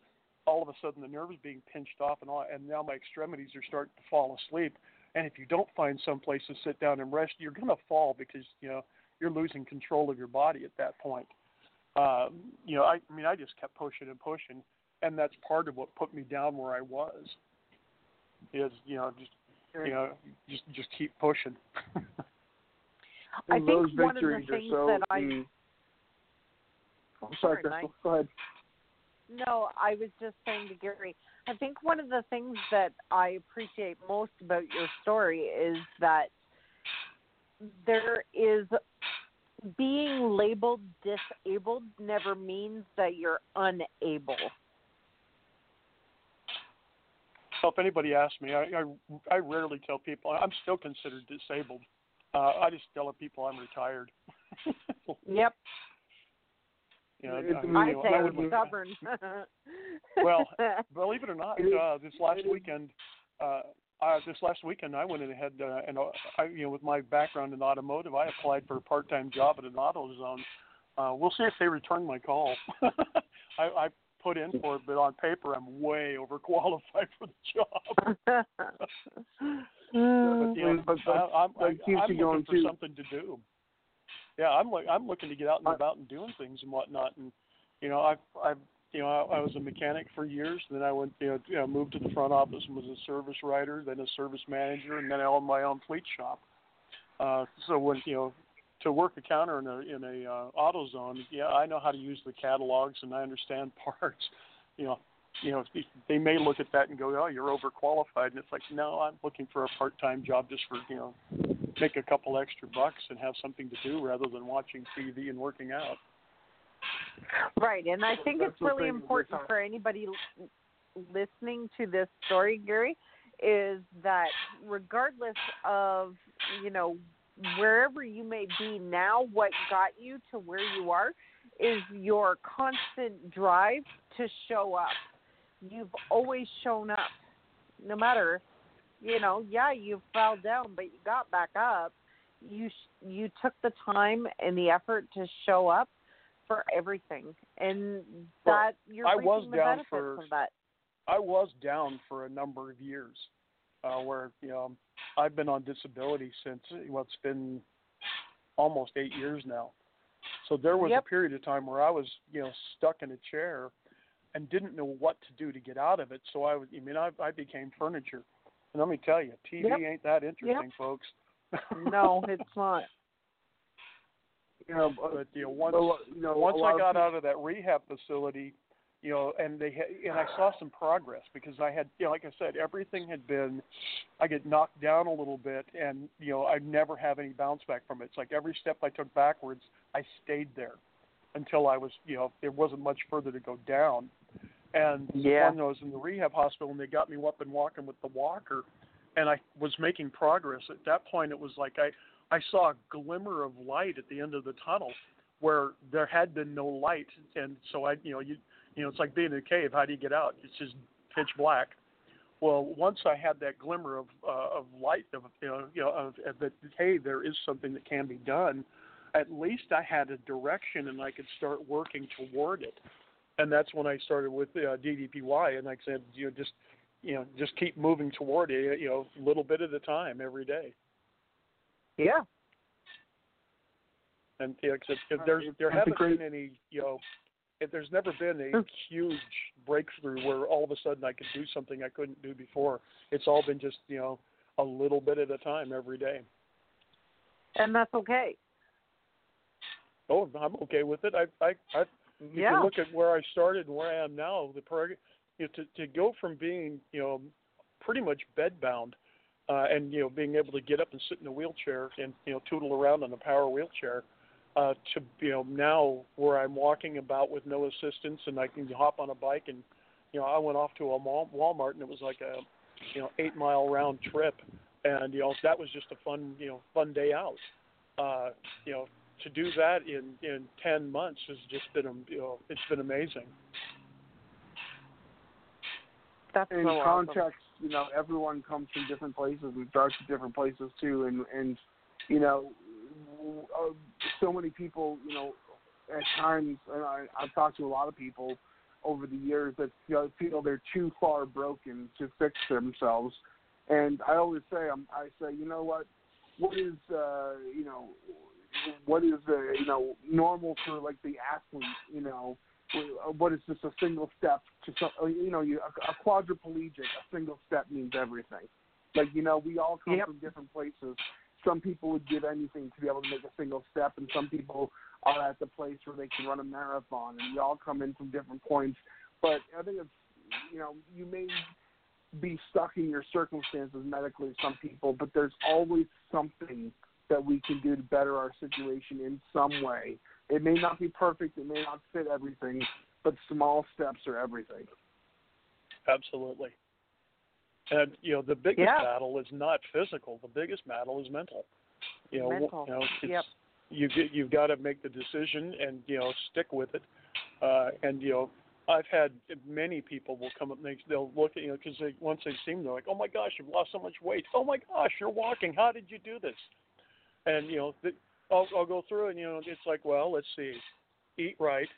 all of a sudden the nerve is being pinched off and all, and now my extremities are starting to fall asleep. And if you don't find some place to sit down and rest, you're going to fall because, you know, you're losing control of your body at that point. Um, you know, I, I mean, I just kept pushing and pushing. and that's part of what put me down where I was. Is you know just you know just just keep pushing. I think those one of the victories are things so, that I- mm. I'm sorry, Sorry, Crystal. Go ahead. No, I was just saying to Gary, I think one of the things that I appreciate most about your story is that there is being labeled disabled never means that you're unable. So if anybody asks me, I, I I rarely tell people I'm still considered disabled. Uh, I just tell people I'm retired. Yep. You know, I, I you know, say I I'm stubborn. Well, believe it or not, uh, this last weekend, uh, uh, this last weekend, I went ahead uh, and uh, I, you know, with my background in automotive, I applied for a part-time job at an AutoZone. Uh, we'll see if they return my call. I, I put in for it, but on paper, I'm way overqualified for the job. but, you know, I, I'm, I, I'm looking for too. something to do. Yeah, I'm look, I'm looking to get out and about and doing things and whatnot. And you know, I've I've you know I, I was a mechanic for years. Then I went you know, you know moved to the front office and was a service writer, then a service manager, and then I owned my own fleet shop. Uh, so when you know to work a counter in a in a uh, auto zone, yeah, I know how to use the catalogs and I understand parts. You know, you know they may look at that and go, oh, you're overqualified, and it's like, no, I'm looking for a part-time job just for you know make a couple extra bucks and have something to do rather than watching TV and working out. Right, and I think That's it's really important for anybody listening to this story, Gary, is that regardless of you know wherever you may be now, what got you to where you are is your constant drive to show up. You've always shown up, no matter you know, yeah, you fell down, but you got back up. You you took the time and the effort to show up for everything, and Well, that you're I was the down for- that. I was down for a number of years, uh, where you know I've been on disability since well, it's been almost eight years now. So there was Yep. a period of time where I was you know stuck in a chair and didn't know what to do to get out of it. So I was, I mean, I, I became furniture. And let me tell you, TV Yep. ain't that interesting, folks. No, it's not. You know, but you know once Well, you know, once I got people- out of that rehab facility, you know, and they had, and I saw some progress because I had, you know, like I said, everything had been, I get knocked down a little bit, and you know, I never have any bounce back from it. It's like every step I took backwards, I stayed there until I was, you know, there wasn't much further to go down. And Yeah. when I was in the rehab hospital, and they got me up and walking with the walker, and I was making progress. At that point, it was like I, I saw a glimmer of light at the end of the tunnel where there had been no light, and so I, you know, you, you know, it's like being in a cave. How do you get out? It's just pitch black. Well, once I had that glimmer of uh, of light, of you know, you know, of, of that, hey, there is something that can be done. At least I had a direction, and I could start working toward it. And that's when I started with uh, DDPY, and I said, you know, just you know, just keep moving toward it, you know, a little bit at a time every day. Yeah. And yeah, 'cause if, if there's there that's haven't great- been any, you know, if there's never been a huge breakthrough where all of a sudden I could do something I couldn't do before. It's all been just you know a little bit at a time every day. And that's okay. Oh, I'm okay with it. I I I if Yeah. you look at where I started and where I am now, the prog- you know, to to go from being you know pretty much bedbound uh, and you know being able to get up and sit in a wheelchair and you know tootle around on a power wheelchair uh, to you know now where I'm walking about with no assistance and I can hop on a bike and you know I went off to a Walmart and it was like a you know eight mile round trip and you know that was just a fun you know fun day out. Uh, you know to do that in in 10 months has just been um, you know it's been amazing. That's in so awesome. context, you know, everyone comes from different places. And starts at different places too, and and you know, uh, so many people, you know, at times, and I, I've talked to a lot of people over the years that feel, feel they're too far broken to fix themselves, and I always say, I'm, I say, you know what, what is, uh, you know, what is, uh, you know, normal for like the athlete, you know, uh, what is just a single step to some, uh, you know, you, a, a quadriplegic, a single step means everything. Like, you know, we all come Yep. from different places. Some people would give anything to be able to make a single step, and some people are at the place where they can run a marathon, and we all come in from different points. But I think it's, you know, you may be stuck in your circumstances medically, some people, but there's always something that we can do to better our situation in some way. It may not be perfect, it may not fit everything, but small steps are everything. Absolutely. And you know, the biggest Yeah. battle is not physical. The biggest battle is mental. You know, Mental. you know, it's, Yep. you get, you've got to make the decision and you know stick with it. Uh, and you know, I've had many people will come up and they, they'll look at you know because they once they see me they're like, oh my gosh, you've lost so much weight. Oh my gosh, you're walking. How did you do this? And you know, the, I'll I'll go through and you know it's like, well, let's see, eat right,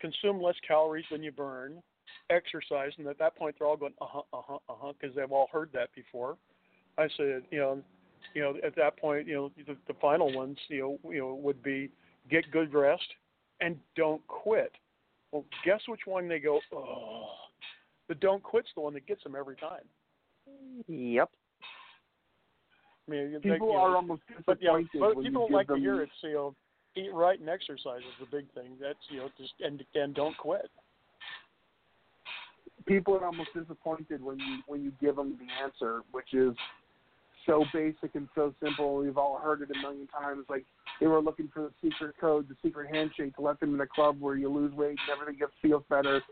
consume less calories than you burn, exercise, and at that point they're all going, uh huh, uh huh, uh huh, because they've all heard that before. I said, you know, you know, at that point, you know, the, the final ones, you know, you know, would be get good rest and don't quit. Well, guess which one they go? Oh, the don't quit's the one that gets them every time. Yep. I mean, they- People you know, are almost but disappointed but people like them to hear it. So, you know, eat right and exercise is the big thing. That's you know, just and and don't quit. people are almost disappointed when you when you give them the answer, which is so basic and so simple. We've all heard it a million times. Like they were looking for the secret code, the secret handshake to let them in a club where you lose weight and everything gets feels better.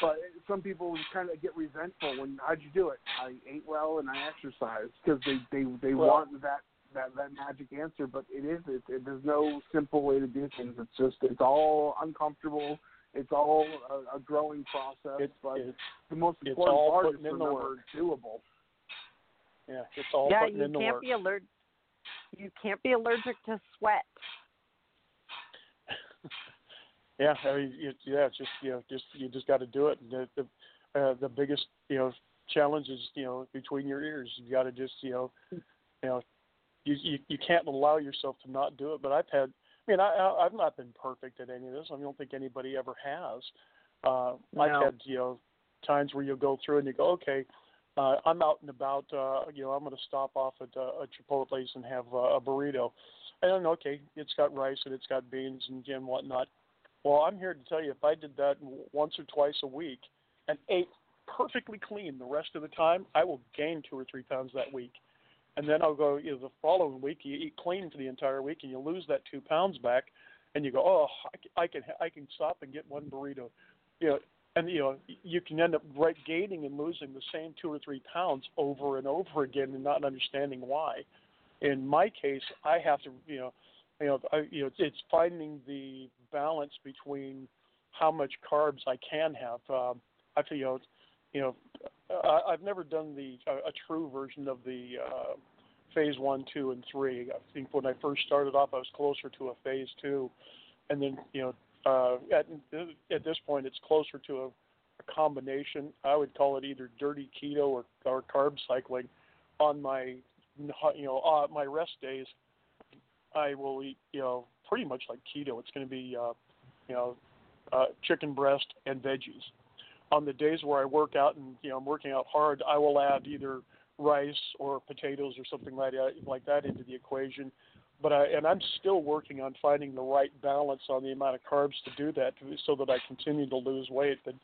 But some people kind of get resentful when how'd you do it? I ate well and I exercised because they they they Well- want that that that magic answer. But it is it, it there's no simple way to do things. It's just it's all uncomfortable. It's all a, a growing process. It, but it's the most It's important all part is putting in the remember work. it's doable. yeah, it's all yeah, putting you in the can't be allergic. You can't be allergic to sweat. Yeah, I mean, it, yeah, it's just you know, just you just got to do it. And the the, uh, the biggest you know challenge is you know between your ears. You got to just you know, you know, you, you you can't allow yourself to not do it. But I've had, I mean, I I- I've not been perfect at any of this. I don't think anybody ever has. Uh, I've had you know times where you'll go through and you go, okay, uh, I'm out and about. Uh, you know, I'm going to stop off at uh, a Chipotle's and have uh, a burrito. And okay, it's got rice and it's got beans and, and whatnot. Well, I'm here to tell you, if I did that once or twice a week and ate perfectly clean the rest of the time, I will gain two or three pounds that week. And then I'll go you know, the following week. You eat clean for the entire week, and you lose that two pounds back. And you go, oh, I can I can, stop and get one burrito, you know. And you know you can end up gaining and losing the same two or three pounds over and over again, and not understanding why. In my case, I have to you know you know, I, you know, it's, finding the balance between how much carbs I can have. Um, I feel, you know, you know, I, I've never done the a, a true version of the uh, phase one, two, and three. I think when I first started off, I was closer to a phase two, and then you know, uh, at at this point, it's closer to a, a combination. I would call it either dirty keto or or carb cycling. On my you know uh, my rest days, I will eat, you know, pretty much like keto. It's going to be, uh, you know, uh, chicken breast and veggies. On the days where I work out and you know I'm working out hard, I will add either rice or potatoes or something like that, like that into the equation. But I and I'm still working on finding the right balance on the amount of carbs to do that, so that I continue to lose weight. But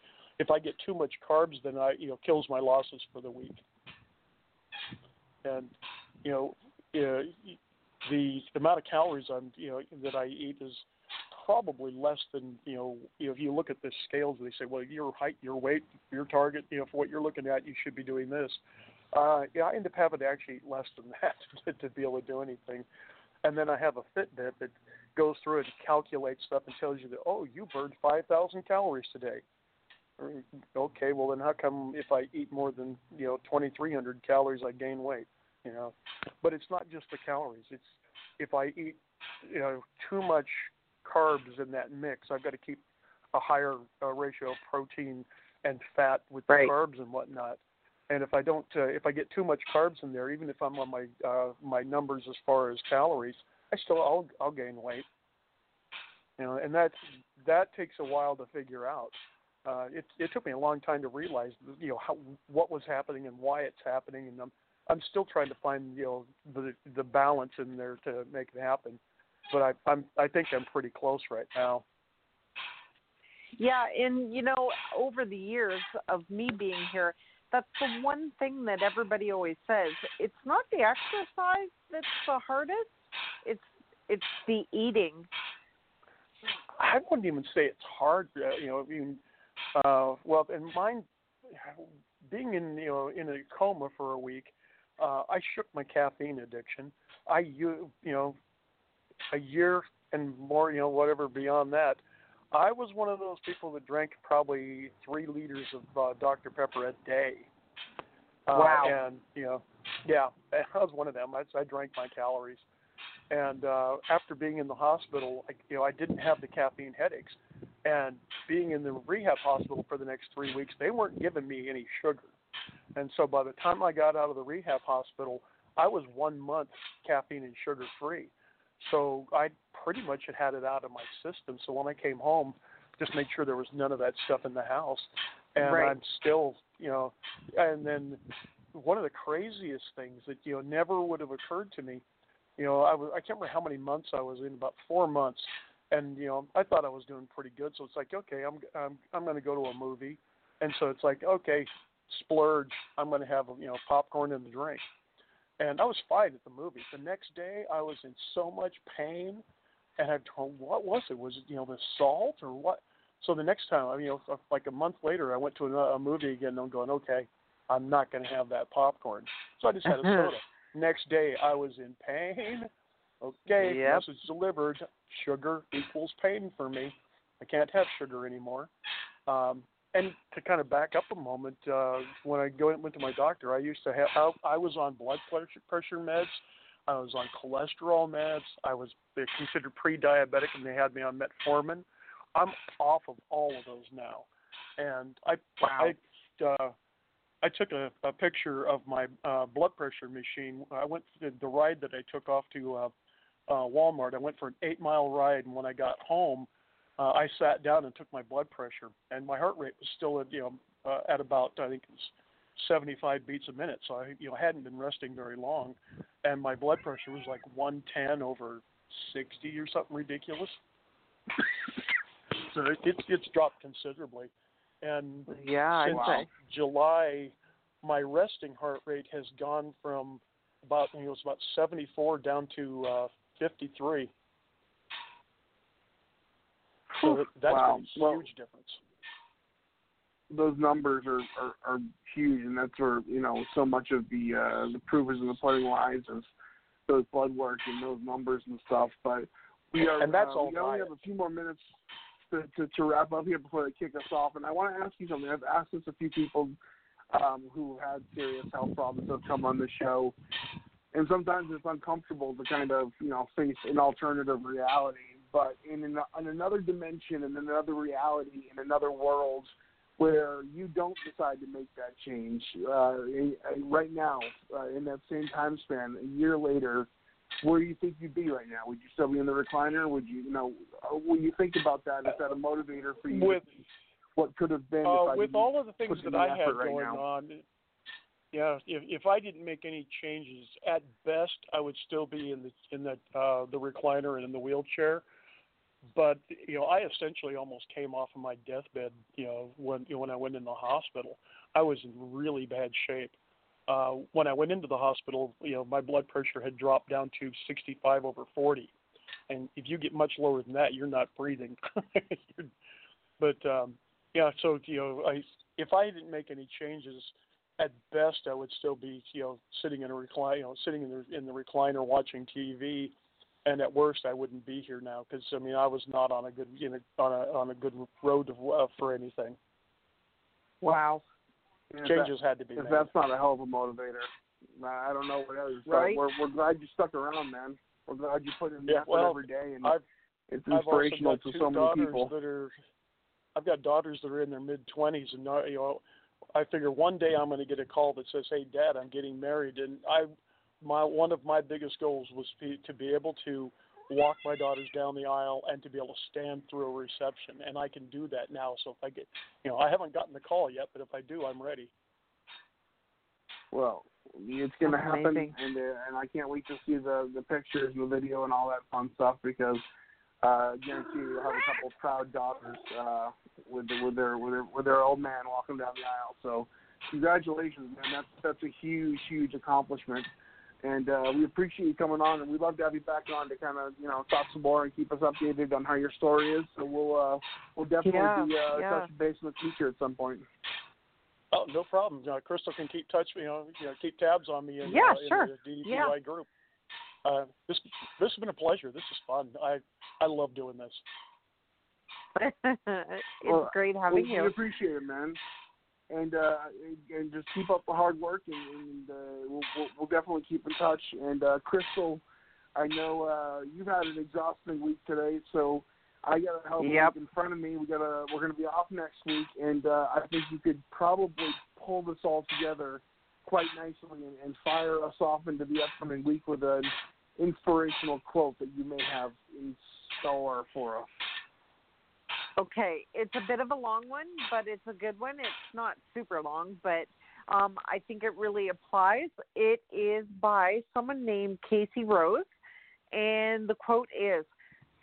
if I get too much carbs, then I you know kills my losses for the week. And you know, uh, the amount of calories I'm you know that I eat is probably less than you know, you know if you look at the scales they say well your height your weight your target you know for what you're looking at you should be doing this. Uh yeah I end up having to actually eat less than that to, to be able to do anything. And then I have a Fitbit that goes through and calculates stuff and tells you that oh you burned 5,000 calories today. Okay well then how come if I eat more than you know 2,300 calories I gain weight you know but it's not just the calories it's if I eat you know too much carbs in that mix I've got to keep a higher uh, ratio of protein and fat with Right. the carbs and whatnot and if I don't uh, if I get too much carbs in there even if I'm on my uh, my numbers as far as calories I still I'll I'll gain weight You know, and that that takes a while to figure out. Uh, it it took me a long time to realize, you know, how what was happening and why it's happening, and I'm I'm still trying to find you know the the balance in there to make it happen. But I I'm I think I'm pretty close right now. Yeah, and you know, over the years of me being here, that's the one thing that everybody always says. It's not the exercise that's the hardest. It's it's the eating. I wouldn't even say it's hard. Uh, you know, I mean, uh, well, and mine, being in you know in a coma for a week, uh, I shook my caffeine addiction. I you you know, a year and more, you know, whatever beyond that, I was one of those people that drank probably three liters of uh, Dr Pepper a day. Uh, Wow. And you know, yeah, I was one of them. I, I drank my calories. And uh, after being in the hospital, I, you know, I didn't have the caffeine headaches. And being in the rehab hospital for the next three weeks, they weren't giving me any sugar. And so by the time I got out of the rehab hospital, I was one month caffeine and sugar free. So I pretty much had had it out of my system. So when I came home, just made sure there was none of that stuff in the house. And Right. I'm still, you know, and then one of the craziest things that you know never would have occurred to me, you know, I was I can't remember how many months I was in, about four months, and you know I thought I was doing pretty good. So it's like, okay, I'm I'm I'm going to go to a movie, and so it's like, okay, splurge. I'm going to have you know popcorn and a drink, and I was fine at the movie. The next day, I was in so much pain, and I told, what was it? Was it you know the salt or what? So the next time, I mean, you know, like a month later, I went to a, a movie again, and I'm going, okay, I'm not going to have that popcorn. So I just had a soda. Next day, I was in pain. Okay, Yep. message delivered. Sugar equals pain for me. I can't have sugar anymore. Um, and to kind of back up a moment, uh, when I go went to my doctor, I used to have I, I was on blood pressure pressure meds. I was on cholesterol meds. I was considered pre-diabetic, and they had me on metformin. I'm off of all of those now, and I I uh, I took a, a picture of my uh, blood pressure machine. I went the, the ride that I took off to uh, uh, Walmart. I went for an eight mile ride, and when I got home, uh, I sat down and took my blood pressure, and my heart rate was still at you know uh, at about I think it was 75 beats a minute. So I you know hadn't been resting very long, and my blood pressure was like 110 over 60 or something ridiculous. so it, it's it's dropped considerably, and Yeah, since I'd. July, my resting heart rate has gone from about I think it was about 74 down to uh, 53. So that's Wow. a Well- huge difference. those numbers are, are, are huge, and that's where you know so much of the uh, the proof is in the pudding lies is those blood work and those numbers and stuff. But we are And that's uh, all we only have a few more minutes to, to, to wrap up here before they kick us off, and I want to ask you something. I've asked this a few people um, who had serious health problems that have come on the show, and sometimes it's uncomfortable to kind of you know face an alternative reality. But in, an, in another dimension, in another reality, in another world, where you don't decide to make that change uh, uh, right now, uh, in that same time span, a year later, where do you think you'd be right now? Would you still be in the recliner? Would you, you know, uh, when you think about that, is that a motivator for you? With what could have been? if uh, I with all of the things that I had right going now? on, yeah, if if I didn't make any changes, at best I would still be in the in the uh, the recliner and in the wheelchair. But you know, I essentially almost came off of my deathbed. You know, when you know, when I went in the hospital, I was in really bad shape. Uh, when I went into the hospital, you know, my blood pressure had dropped down to 65 over 40, and if you get much lower than that, you're not breathing. But um, yeah, so you know, I if I didn't make any changes, at best I would still be you know sitting in a recline, you know, sitting in the in the recliner watching TV, and at worst I wouldn't be here now because I mean I was not on a good you know on a on a good road to, uh, for anything. Wow. And if Changes had to be made. that's not a hell of a motivator, I I don't know what else. Right. we're we're glad you stuck around, man. We're glad you put in the Yeah, effort well, every day, and I've it's inspirational to so many people. that are. I've got daughters that are in their mid twenties, and uh, you know, I figure one day I'm going to get a call that says, "Hey, Dad, I'm getting married," and I, my one of my biggest goals was be, to be able to walk my daughters down the aisle and to be able to stand through a reception, and I can do that now. So if I get, you know, I haven't gotten the call yet, but if I do, I'm ready. Well, it's going to happen, and uh, and I can't wait to see the the pictures the video and all that fun stuff because uh, I guarantee you you'll have a couple of proud daughters uh, with the, with their with their with their old man walking down the aisle. So congratulations, man! That's that's a huge huge accomplishment. And uh, we appreciate you coming on, and we'd love to have you back on to kind of, you know, talk some more and keep us updated on how your story is. So we'll, uh, we'll definitely Yeah, be uh, yeah. touching base in the future at some point. Oh, no problem. Uh, Crystal can keep touch, you know, you know, keep tabs on me in, Yeah, uh, in sure. the DDPY Yeah. group. Uh, this this has been a pleasure. This is fun. I I love doing this. it's Well, great having we, you. We appreciate it, man. And uh, and- just keep up the hard work, and, and uh, we'll, we'll we'll definitely keep in touch. And uh, Crystal, I know uh, you've had an exhausting week today, so I got a a Yep. in front of me. We got to we're going to be off next week, and uh, I think you could probably pull this all together quite nicely and, and fire us off into the upcoming week with an inspirational quote that you may have in store for us. Okay, it's a bit of a long one, but it's a good one. It's not super long, but um, I think it really applies. It is by someone named Casey Rose, and the quote is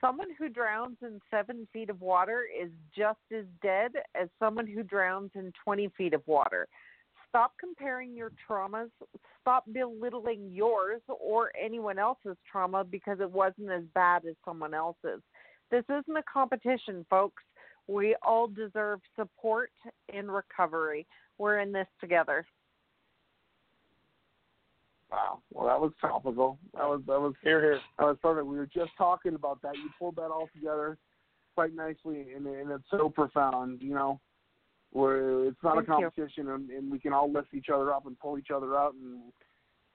Someone who drowns in seven feet of water is just as dead as someone who drowns in 20 feet of water. Stop comparing your traumas. Stop belittling yours or anyone else's trauma because it wasn't as bad as someone else's. This isn't a competition, folks. We all deserve support in recovery. We're in this together. Wow. Well, that was topical. That was that was Here, here. that was perfect. We were just talking about that. You pulled that all together quite nicely, and, and it's so profound. You know, where it's not Thank a competition, and, and we can all lift each other up and pull each other out, and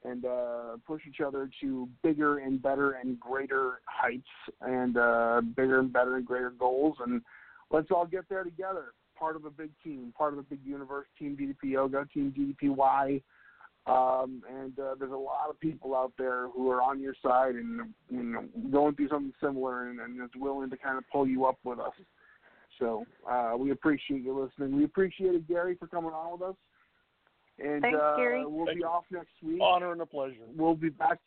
and uh, push each other to bigger and better and greater heights, and uh, bigger and better and greater goals. And let's all get there together. Part of a big team, part of a big universe. Team DDP Yoga, Team DDPY. Um, and uh, there's a lot of people out there who are on your side and you know going through something similar and, and is willing to kind of pull you up with us. So uh, we appreciate you listening. We appreciated Gary for coming on with us. And Thanks, uh, Gary. we'll Thank be you. off next week. Honor and a pleasure. We'll be back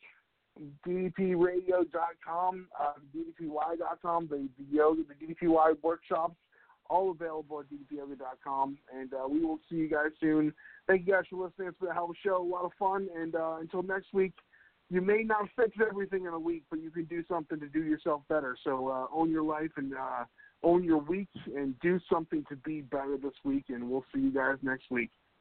ddpradio.com, uh, ddpy.com, the, the yoga, the DDPY workshops, all available at ddpyoga.com. And uh, we will see you guys soon. Thank you guys for listening. It's been a hell of a show, a lot of fun. And uh, until next week, you may not fix everything in a week, but you can do something to do yourself better. So uh, own your life and uh, own your week and do something to be better this week. And we'll see you guys next week.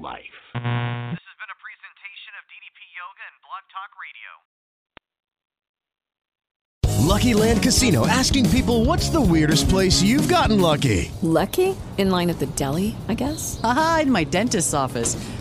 life. This has been a presentation of DDP Yoga and Blog Talk Radio. Lucky Land Casino asking people what's the weirdest place you've gotten lucky? Lucky? In line at the deli, I guess? Aha, in my dentist's office.